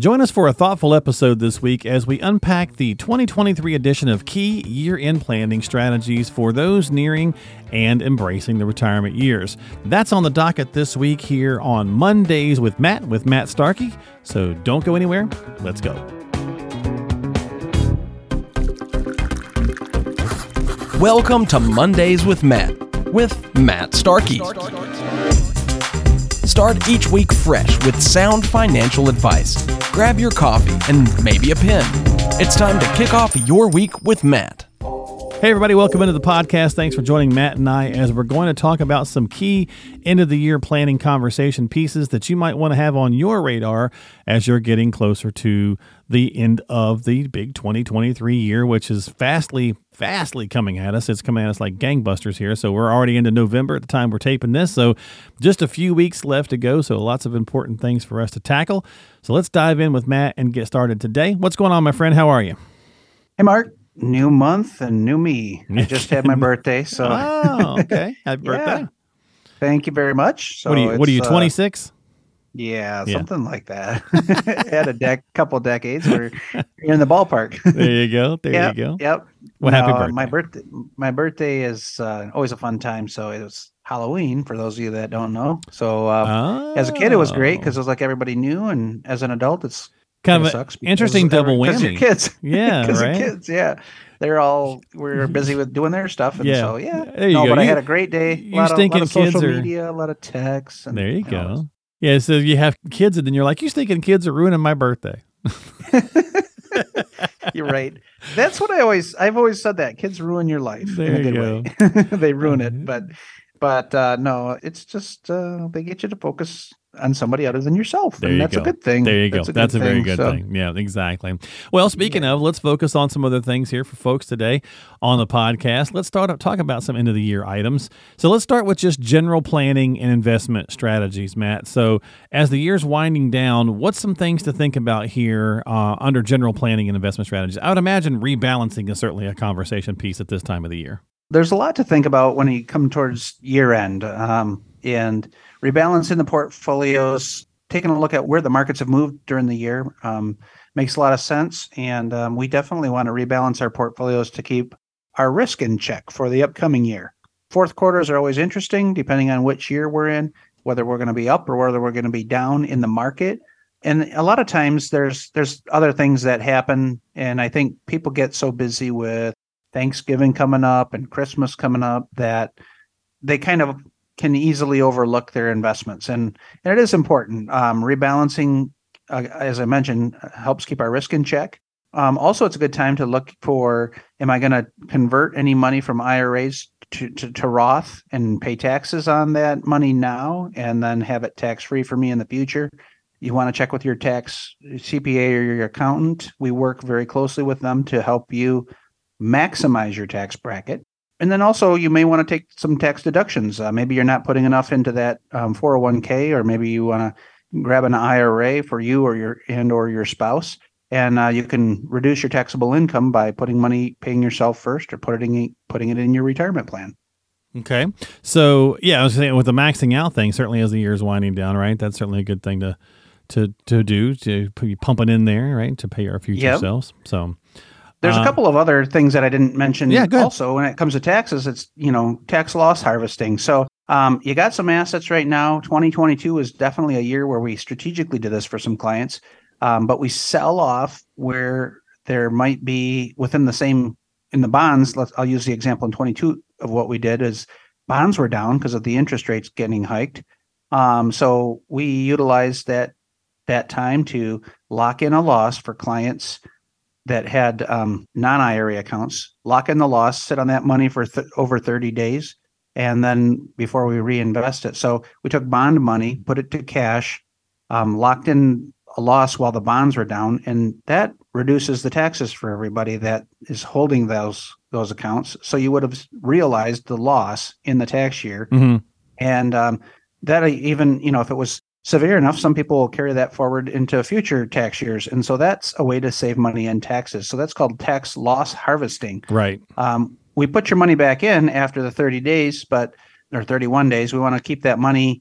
Join us for a thoughtful episode this week as we unpack the 2023 edition of Key Year End Planning Strategies for those nearing and embracing the retirement years. That's on the docket this week here on Mondays with Matt, with Matt Starkey. So don't go anywhere. Let's go. Welcome to Mondays with Matt, with Matt Starkey. Start each week fresh with sound financial advice. Grab your coffee and maybe a pen. It's time to kick off your week with Matt. Hey, everybody, welcome into the podcast. Thanks for joining Matt and I as we're going to talk about some key end of the year planning conversation pieces that you might want to have on your radar as you're getting closer to the end of the big 2023 year, which is fastly, fastly coming at us. It's coming at us like gangbusters here. So we're already into November at the time we're taping this. So just a few weeks left to go. So lots of important things for us to tackle. So let's dive in with Matt and get started today. What's going on, my friend? How are you? Hey, Mark new month and new me. I just had my birthday, so oh, okay, happy birthday! Yeah. Thank you very much. So what are you? What are you? Twenty six? Uh, yeah, yeah, something like that. had a dec- couple decades you're in the ballpark. there you go. There yep, you go. Yep. Well, happy birthday. My birthday. My birthday is uh, always a fun time. So it was Halloween for those of you that don't know. So uh, oh. as a kid, it was great because it was like everybody knew, and as an adult, it's kind of an interesting double whammy. kids, yeah, right. kids, yeah. They're all we're busy with doing their stuff, and yeah. so yeah. There you no, go. but you, I had a great day. You a lot, stinking of, lot of kids social are, media, a lot of texts. And, there you go. Yeah, so you have kids, and then you're like, you stinking kids are ruining my birthday. You're right. That's what I always I've always said that kids ruin your life there in a good go. way. they ruin it, mm-hmm. but but uh, no, it's just uh, they get you to focus on somebody other than yourself. There and you that's go. a good thing. There you go. That's a, that's a very thing, good so. thing. Yeah, exactly. Well, speaking yeah. of, let's focus on some other things here for folks today on the podcast. Let's start up talk about some end of the year items. So let's start with just general planning and investment strategies, Matt. So as the year's winding down, what's some things to think about here uh, under general planning and investment strategies? I would imagine rebalancing is certainly a conversation piece at this time of the year. There's a lot to think about when you come towards year end, um, and rebalancing the portfolios taking a look at where the markets have moved during the year um, makes a lot of sense. And um, we definitely want to rebalance our portfolios to keep our risk in check for the upcoming year. Fourth quarters are always interesting, depending on which year we're in, whether we're going to be up or whether we're going to be down in the market. And a lot of times there's there's other things that happen, and I think people get so busy with Thanksgiving coming up and Christmas coming up that they kind of can easily overlook their investments, and, and it is important. Um, rebalancing, uh, as I mentioned, helps keep our risk in check. Um, also, it's a good time to look for: Am I going to convert any money from IRAs to, to, to Roth and pay taxes on that money now, and then have it tax free for me in the future? You want to check with your tax CPA or your accountant. We work very closely with them to help you maximize your tax bracket. And then also, you may want to take some tax deductions. Uh, maybe you're not putting enough into that um, 401k, or maybe you want to grab an IRA for you or your and or your spouse, and uh, you can reduce your taxable income by putting money, paying yourself first, or putting it, putting it in your retirement plan. Okay, so yeah, I was saying with the maxing out thing, certainly as the year is winding down, right? That's certainly a good thing to to to do to be pumping in there, right, to pay our future Yep. selves. So There's Uh, a couple of other things that I didn't mention. Yeah, go ahead. Also, when it comes to taxes, it's you know tax loss harvesting. So um, you got some assets right now. 2022 is definitely a year where we strategically did this for some clients, um, but we sell off where there might be within the same in the bonds. Let's I'll use the example in 22 of what we did is bonds were down because of the interest rates getting hiked. Um, so we utilized that that time to lock in a loss for clients that had um, non-IRA accounts, lock in the loss, sit on that money for th- over 30 days, and then before we reinvest it. So we took bond money, put it to cash, um, locked in a loss while the bonds were down, and that reduces the taxes for everybody that is holding those those accounts. So you would have realized the loss in the tax year, mhm. and um, that even you know if it was severe enough, some people will carry that forward into future tax years, and so that's a way to save money in taxes. So that's called tax loss harvesting. right, Um, we put your money back in after the 30 days, but or 31 days. We want to keep that money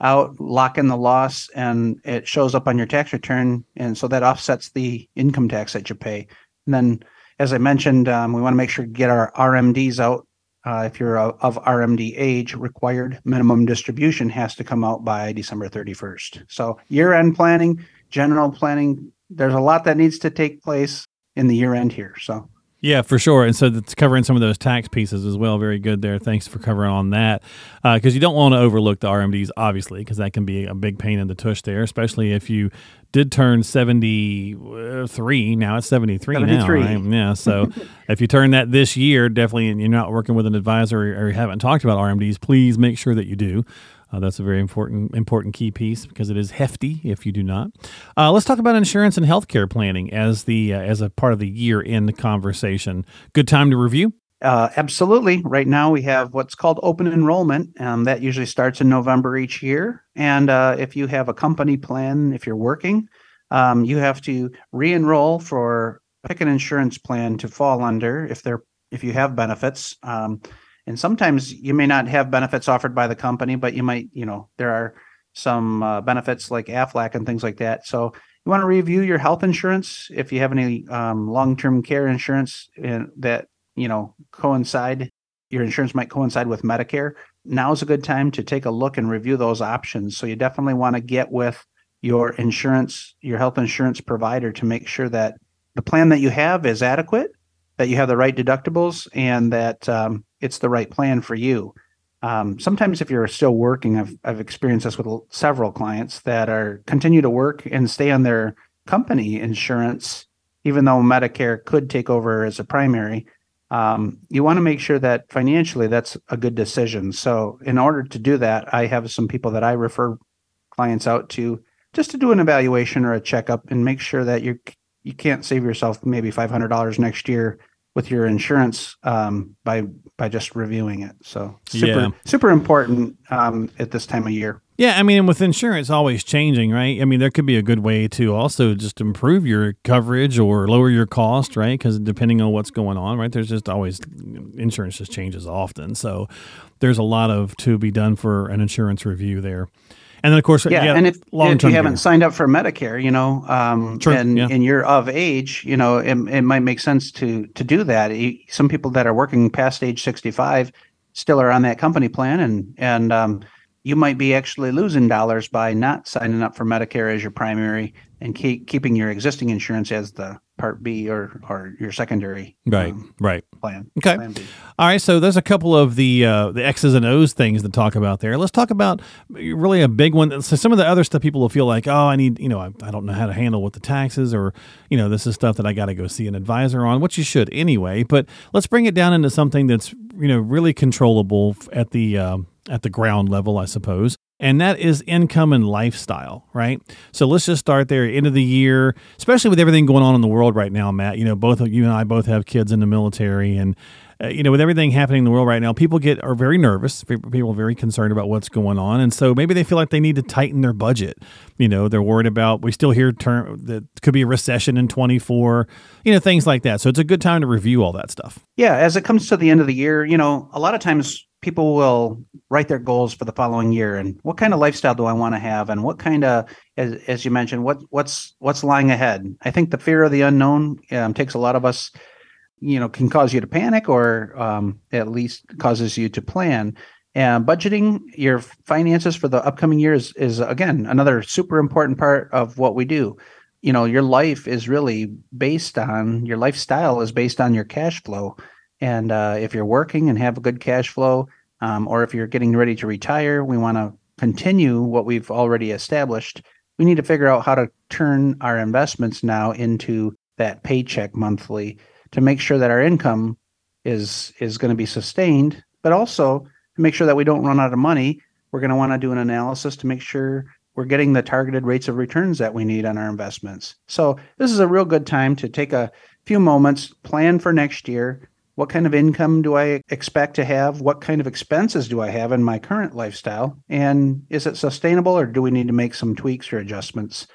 out, lock in the loss, and it shows up on your tax return. And so that offsets the income tax that you pay. And then, as I mentioned, um, we want to make sure to get our RMDs out. Uh, if you're of, of RMD age, required minimum distribution has to come out by December 31st. So year end planning, general planning, there's a lot that needs to take place in the year end here. So yeah, for sure. And so it's covering some of those tax pieces as well. Very good there. Thanks for covering on that. Because uh, you don't want to overlook the RMDs, obviously, because that can be a big pain in the tush there, especially if you did turn 73. Now it's 73, 73. now, right? Yeah. So if you turn that this year, definitely, and you're not working with an advisor or you haven't talked about RMDs, please make sure that you do. Uh, that's a very important important key piece because it is hefty if you do not. Uh, let's talk about insurance and healthcare planning as the uh, as a part of the year end conversation. Good time to review. Uh, absolutely. Right now we have what's called open enrollment, and that usually starts in November each year. And uh, if you have a company plan, if you're working, um, you have to re-enroll for pick an insurance plan to fall under if they're if you have benefits. Um, and sometimes you may not have benefits offered by the company, but you might, you know, there are some uh, benefits like AFLAC and things like that. So you want to review your health insurance if you have any um, long-term care insurance in, that you know coincide. Your insurance might coincide with Medicare. Now is a good time to take a look and review those options. So you definitely want to get with your insurance, your health insurance provider to make sure that the plan that you have is adequate, that you have the right deductibles, and that um, it's the right plan for you. Um, sometimes if you're still working, I've I've experienced this with several clients that are continue to work and stay on their company insurance, even though Medicare could take over as a primary. Um, you want to make sure that financially that's a good decision. So in order to do that, I have some people that I refer clients out to just to do an evaluation or a checkup and make sure that you you can't save yourself maybe five hundred dollars next year with your insurance um, by by just reviewing it. So super yeah. super important um, at this time of year. Yeah, I mean, with insurance always changing, right? I mean, there could be a good way to also just improve your coverage or lower your cost, right? Because depending on what's going on, right? There's just always insurance just changes often, so there's a lot of to be done for an insurance review there. And then, of course, yeah. And if, if you haven't signed up for Medicare, you know, um, and yeah. and you're of age, you know, it, it might make sense to to do that. Some people that are working past age 65 still are on that company plan, and and um, you might be actually losing dollars by not signing up for Medicare as your primary and keep keeping your existing insurance as the Part B or or your secondary right um, right plan. Okay, plan all right. So there's a couple of the uh, the X's and O's things to talk about there. Let's talk about really a big one. So some of the other stuff people will feel like, oh, I need you know I, I don't know how to handle with the taxes or you know this is stuff that I got to go see an advisor on, which you should anyway. But let's bring it down into something that's you know really controllable at the uh, at the ground level, I suppose and that is income and lifestyle, right? So let's just start there. End of the year, especially with everything going on in the world right now, Matt. You know, both of you and I both have kids in the military, and uh, you know, with everything happening in the world right now, people get are very nervous. People are very concerned about what's going on, and so maybe they feel like they need to tighten their budget. You know, they're worried about. We still hear term that could be a recession in twenty four. You know, things like that. So it's a good time to review all that stuff. Yeah, as it comes to the end of the year, you know, a lot of times people will write their goals for the following year and what kind of lifestyle do I want to have and what kind of as, as you mentioned what what's what's lying ahead? I think the fear of the unknown um, takes a lot of us you know can cause you to panic or um, at least causes you to plan. And budgeting your finances for the upcoming years is again another super important part of what we do. You know your life is really based on your lifestyle is based on your cash flow and uh, if you're working and have a good cash flow, um, or if you're getting ready to retire, we want to continue what we've already established. We need to figure out how to turn our investments now into that paycheck monthly to make sure that our income is is going to be sustained, but also to make sure that we don't run out of money. We're going to want to do an analysis to make sure we're getting the targeted rates of returns that we need on our investments. So this is a real good time to take a few moments, plan for next year, what kind of income do I expect to have? What kind of expenses do I have in my current lifestyle? And is it sustainable or do we need to make some tweaks or adjustments?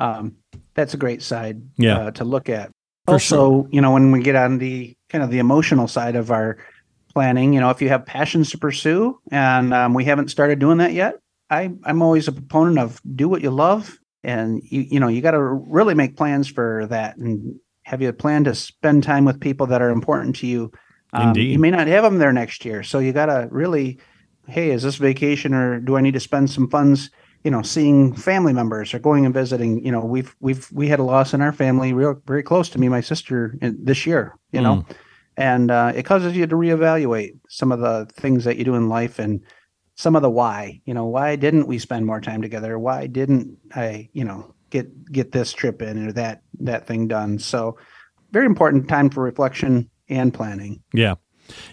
Um, that's a great side yeah. uh, to look at. For also, sure. you know, when we get on the kind of the emotional side of our planning, you know, if you have passions to pursue and um, we haven't started doing that yet, I, I'm always a proponent of do what you love, and you you know you got to really make plans for that, and have you a plan to spend time with people that are important to you. Um, Indeed. You may not have them there next year, so you got to really, hey, is this vacation or do I need to spend some funds? You know, seeing family members or going and visiting. You know, we've we've we had a loss in our family, real very close to me, my sister, in, this year. You know, and uh, it causes you to reevaluate some of the things that you do in life and some of the why you know why didn't we spend more time together why didn't i you know get get this trip in or that that thing done so very important time for reflection and planning Yeah.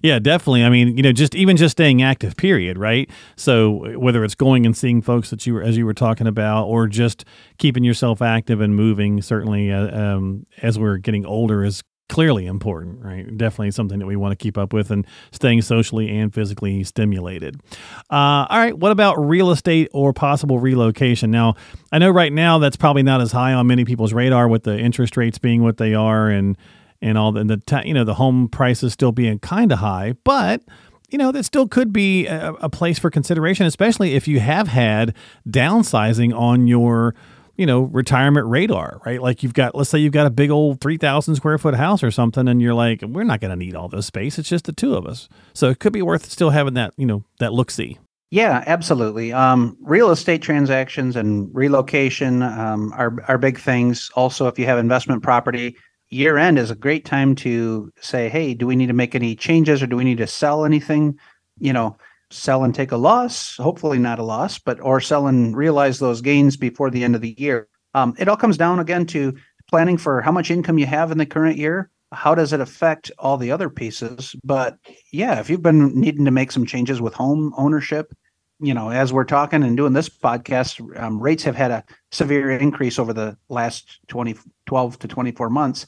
Yeah, definitely. I mean, you know, just even just staying active, period, right? So whether it's going and seeing folks that you were, as you were talking about, or just keeping yourself active and moving, certainly uh, um, as we're getting older is clearly important, right? Definitely something that we want to keep up with and staying socially and physically stimulated. Uh, all right, what about real estate or possible relocation? Now, I know right now that's probably not as high on many people's radar with the interest rates being what they are and and all the, and the you know the home prices still being kind of high, but you know that still could be a, a place for consideration, especially if you have had downsizing on your you know retirement radar, right? Like you've got let's say you've got a big old three thousand square foot house or something, and you're like, we're not going to need all this space. It's just the two of us, so it could be worth still having that you know that look see. Yeah, absolutely. Um, real estate transactions and relocation um, are are big things. Also, if you have investment property, year end is a great time to say, "Hey, do we need to make any changes, or do we need to sell anything?" You know, sell and take a loss. Hopefully, not a loss, but or sell and realize those gains before the end of the year. Um, it all comes down again to planning for how much income you have in the current year. How does it affect all the other pieces? But yeah, if you've been needing to make some changes with home ownership, you know, as we're talking and doing this podcast, um, rates have had a severe increase over the last 20, 12 to 24 months.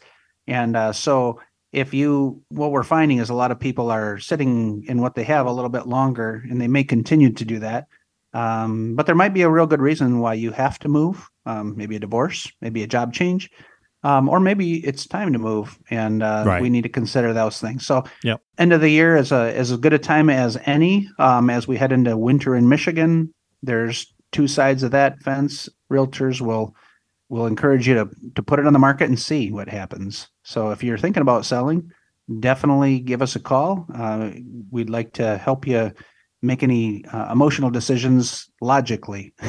And uh, so, if you, what we're finding is a lot of people are sitting in what they have a little bit longer, and they may continue to do that. Um, but there might be a real good reason why you have to move. Um, maybe a divorce, maybe a job change, um, or maybe it's time to move, and uh, Right. we need to consider those things. So, Yep. end of the year is a is as good a time as any. Um, as we head into winter in Michigan, there's two sides of that fence. Realtors will will encourage you to to put it on the market and see what happens. So if you're thinking about selling, definitely give us a call. Uh, we'd like to help you make any uh, emotional decisions logically.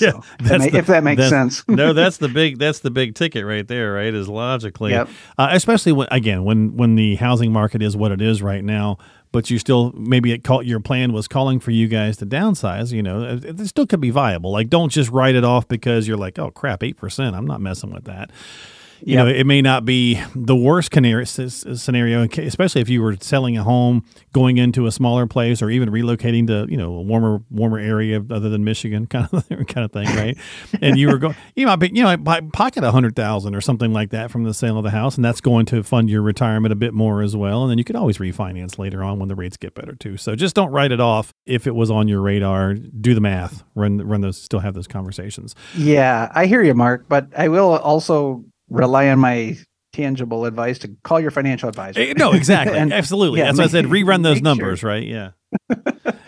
Yeah, So, if, that that's ma- the- if that makes sense. no, that's the big that's the big ticket right there, right? Is logically, Yep. uh, especially when again when when the housing market is what it is right now. But you still maybe it your plan was calling for you guys to downsize. You know, uh, it, it still could be viable. Like, don't just write it off because you're like, oh crap, eight percent. I'm not messing with that. You Yep. know, it may not be the worst canary, s- s- scenario, especially if you were selling a home, going into a smaller place, or even relocating to you know a warmer warmer area other than Michigan, kind of kind of thing, right? and you were going, you might be, you know, po- pocket a hundred thousand or something like that from the sale of the house, and that's going to fund your retirement a bit more as well. And then you could always refinance later on when the rates get better too. So just don't write it off if it was on your radar. Do the math, run run those, still have those conversations. Yeah, I hear you, Mark, but I will also rely on my tangible advice to call your financial advisor. Eh, No, exactly. And- Absolutely. yeah, That's why I said rerun those numbers, sure. right? Yeah.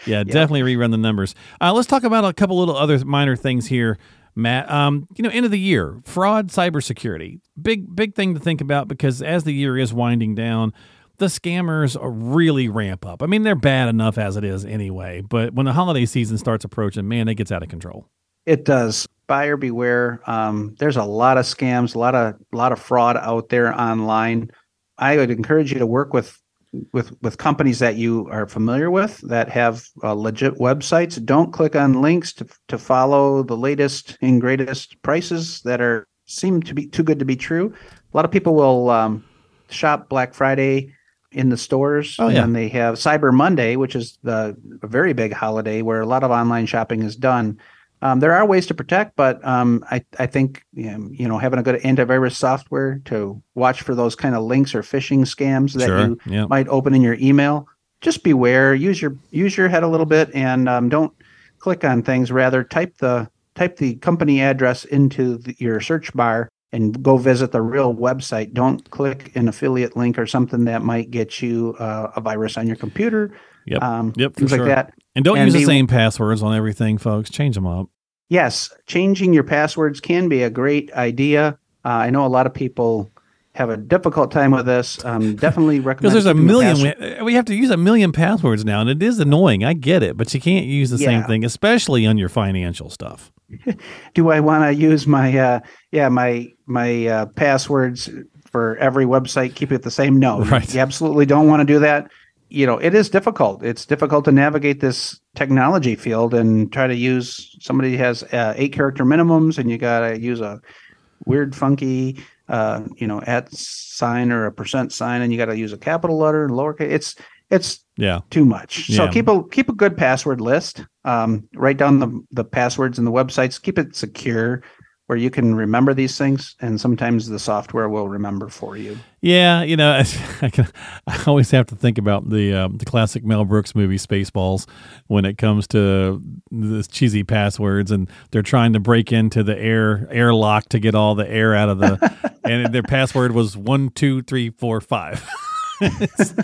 yeah. definitely rerun the numbers. Uh, let's talk about a couple little other minor things here, Matt. Um, you know, end of the year, fraud, cybersecurity. Big, big thing to think about because as the year is winding down, the scammers really ramp up. I mean, they're bad enough as it is anyway, but when the holiday season starts approaching, man, it gets out of control. It does. Buyer beware. Um, there's a lot of scams, a lot of a lot of fraud out there online. I would encourage you to work with with with companies that you are familiar with that have uh, legit websites. Don't click on links to to follow the latest and greatest prices that are seem to be too good to be true. A lot of people will um, shop Black Friday in the stores, Oh, and yeah. then they have Cyber Monday, which is the a very big holiday where a lot of online shopping is done. Um, there are ways to protect, but um, I, I think um, you know having a good antivirus software to watch for those kind of links or phishing scams that Sure. you Yeah. might open in your email. Just beware. Use your use your head a little bit, and um, don't click on things. Rather, type the type the company address into the, your search bar and go visit the real website. Don't click an affiliate link or something that might get you uh, a virus on your computer Yep. um, Yep, things sure. like that. And don't And use the be- same passwords on everything, folks. Change them up. Yes, changing your passwords can be a great idea. Uh, I know a lot of people have a difficult time with this. Um, definitely recommend Because there's a million, we, we have to use a million passwords now, and it is annoying. I get it, but you can't use the same thing, especially on your financial stuff. do I want to use my uh yeah my my uh, passwords for every website keep it the same no Right. you, absolutely don't want to do that you know it is difficult it's difficult to navigate this technology field and try to use somebody has uh, eight character minimums and you got to use a weird funky uh you know at sign or a percent sign and you got to use a capital letter and lowercase it's it's Yeah. too much. So Yeah. keep a keep a good password list. Um, write down the the passwords and the websites. Keep it secure, where you can remember these things, and sometimes the software will remember for you. Yeah, you know, I, can, I always have to think about the um, the classic Mel Brooks movie Spaceballs when it comes to the cheesy passwords, and they're trying to break into the air airlock to get all the air out of the, and their password was one two three four five. it's,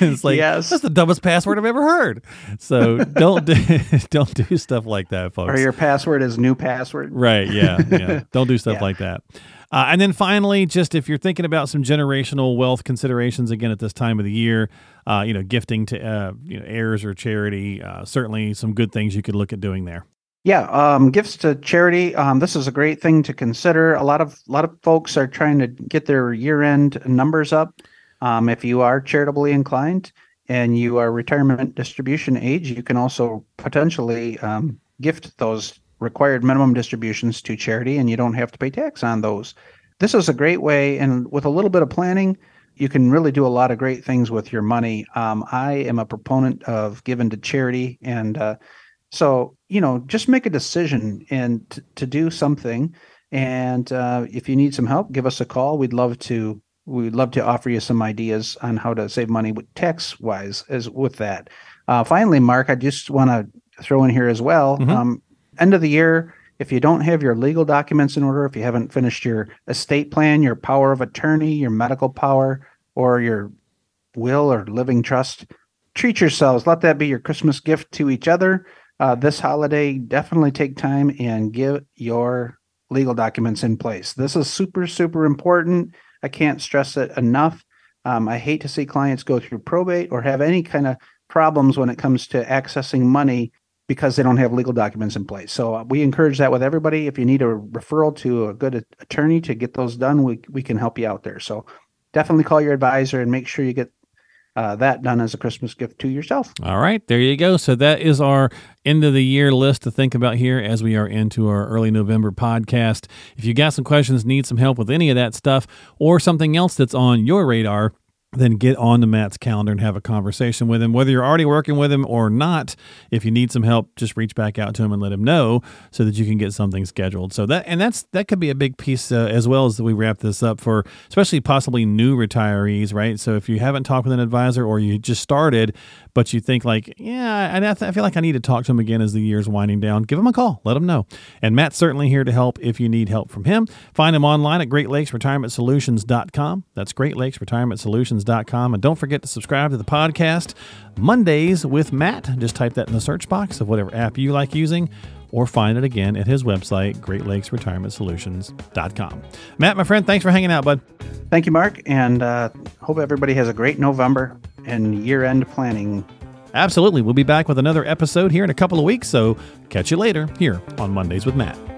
it's like Yes. that's the dumbest password I've ever heard. So don't do, don't do stuff like that, folks. Or your password is new password. Right. Yeah. Yeah. Don't do stuff Yeah. like that. Uh, and then finally, just if you're thinking about some generational wealth considerations again at this time of the year, uh, you know, gifting to uh, you know heirs or charity, uh, certainly some good things you could look at doing there. Yeah, um, gifts to charity. Um, this is a great thing to consider. A lot of a lot of folks are trying to get their year end numbers up. Um, if you are charitably inclined and you are retirement distribution age, you can also potentially um, gift those required minimum distributions to charity, and you don't have to pay tax on those. This is a great way, and with a little bit of planning, you can really do a lot of great things with your money. Um, I am a proponent of giving to charity, and uh, so, you know, just make a decision and t- to do something. And uh, if you need some help, give us a call. We'd love to. We'd love to offer you some ideas on how to save money with tax wise as with that. Uh, finally, Mark, I just want to throw in here as well. Mhm. Um, end of the year, if you don't have your legal documents in order, if you haven't finished your estate plan, your power of attorney, your medical power, or your will or living trust, treat yourselves. Let that be your Christmas gift to each other. Uh, this holiday, definitely take time and get your legal documents in place. This is super, super important. I can't stress it enough. Um, I hate to see clients go through probate or have any kind of problems when it comes to accessing money because they don't have legal documents in place. So uh, we encourage that with everybody. If you need a referral to a good attorney to get those done, we we can help you out there. So definitely call your advisor and make sure you get uh, that done as a Christmas gift to yourself. All right, there you go. So that is our end of the year list to think about here as we are into our early November podcast. If you got some questions, need some help with any of that stuff, or something else that's on your radar, then get on to Matt's calendar and have a conversation with him. Whether you're already working with him or not, if you need some help, just reach back out to him and let him know so that you can get something scheduled. So that and that's that could be a big piece uh, as well as we wrap this up for especially possibly new retirees, right? So if you haven't talked with an advisor or you just started, but you think like, yeah, I, I feel like I need to talk to him again as the year's winding down, give him a call, let him know. And Matt's certainly here to help if you need help from him. Find him online at Great Lakes Retirement Solutions.com. That's Great Lakes Retirement Solutions.com. And don't forget to subscribe to the podcast Mondays with Matt. Just type that in the search box of whatever app you like using or find it again at his website, Great Lakes Retirement Solutions.com. Matt, my friend, thanks for hanging out, bud. Thank you, Mark, and uh, hope everybody has a great November and year-end planning. Absolutely. We'll be back with another episode here in a couple of weeks. So catch you later here on Mondays with Matt.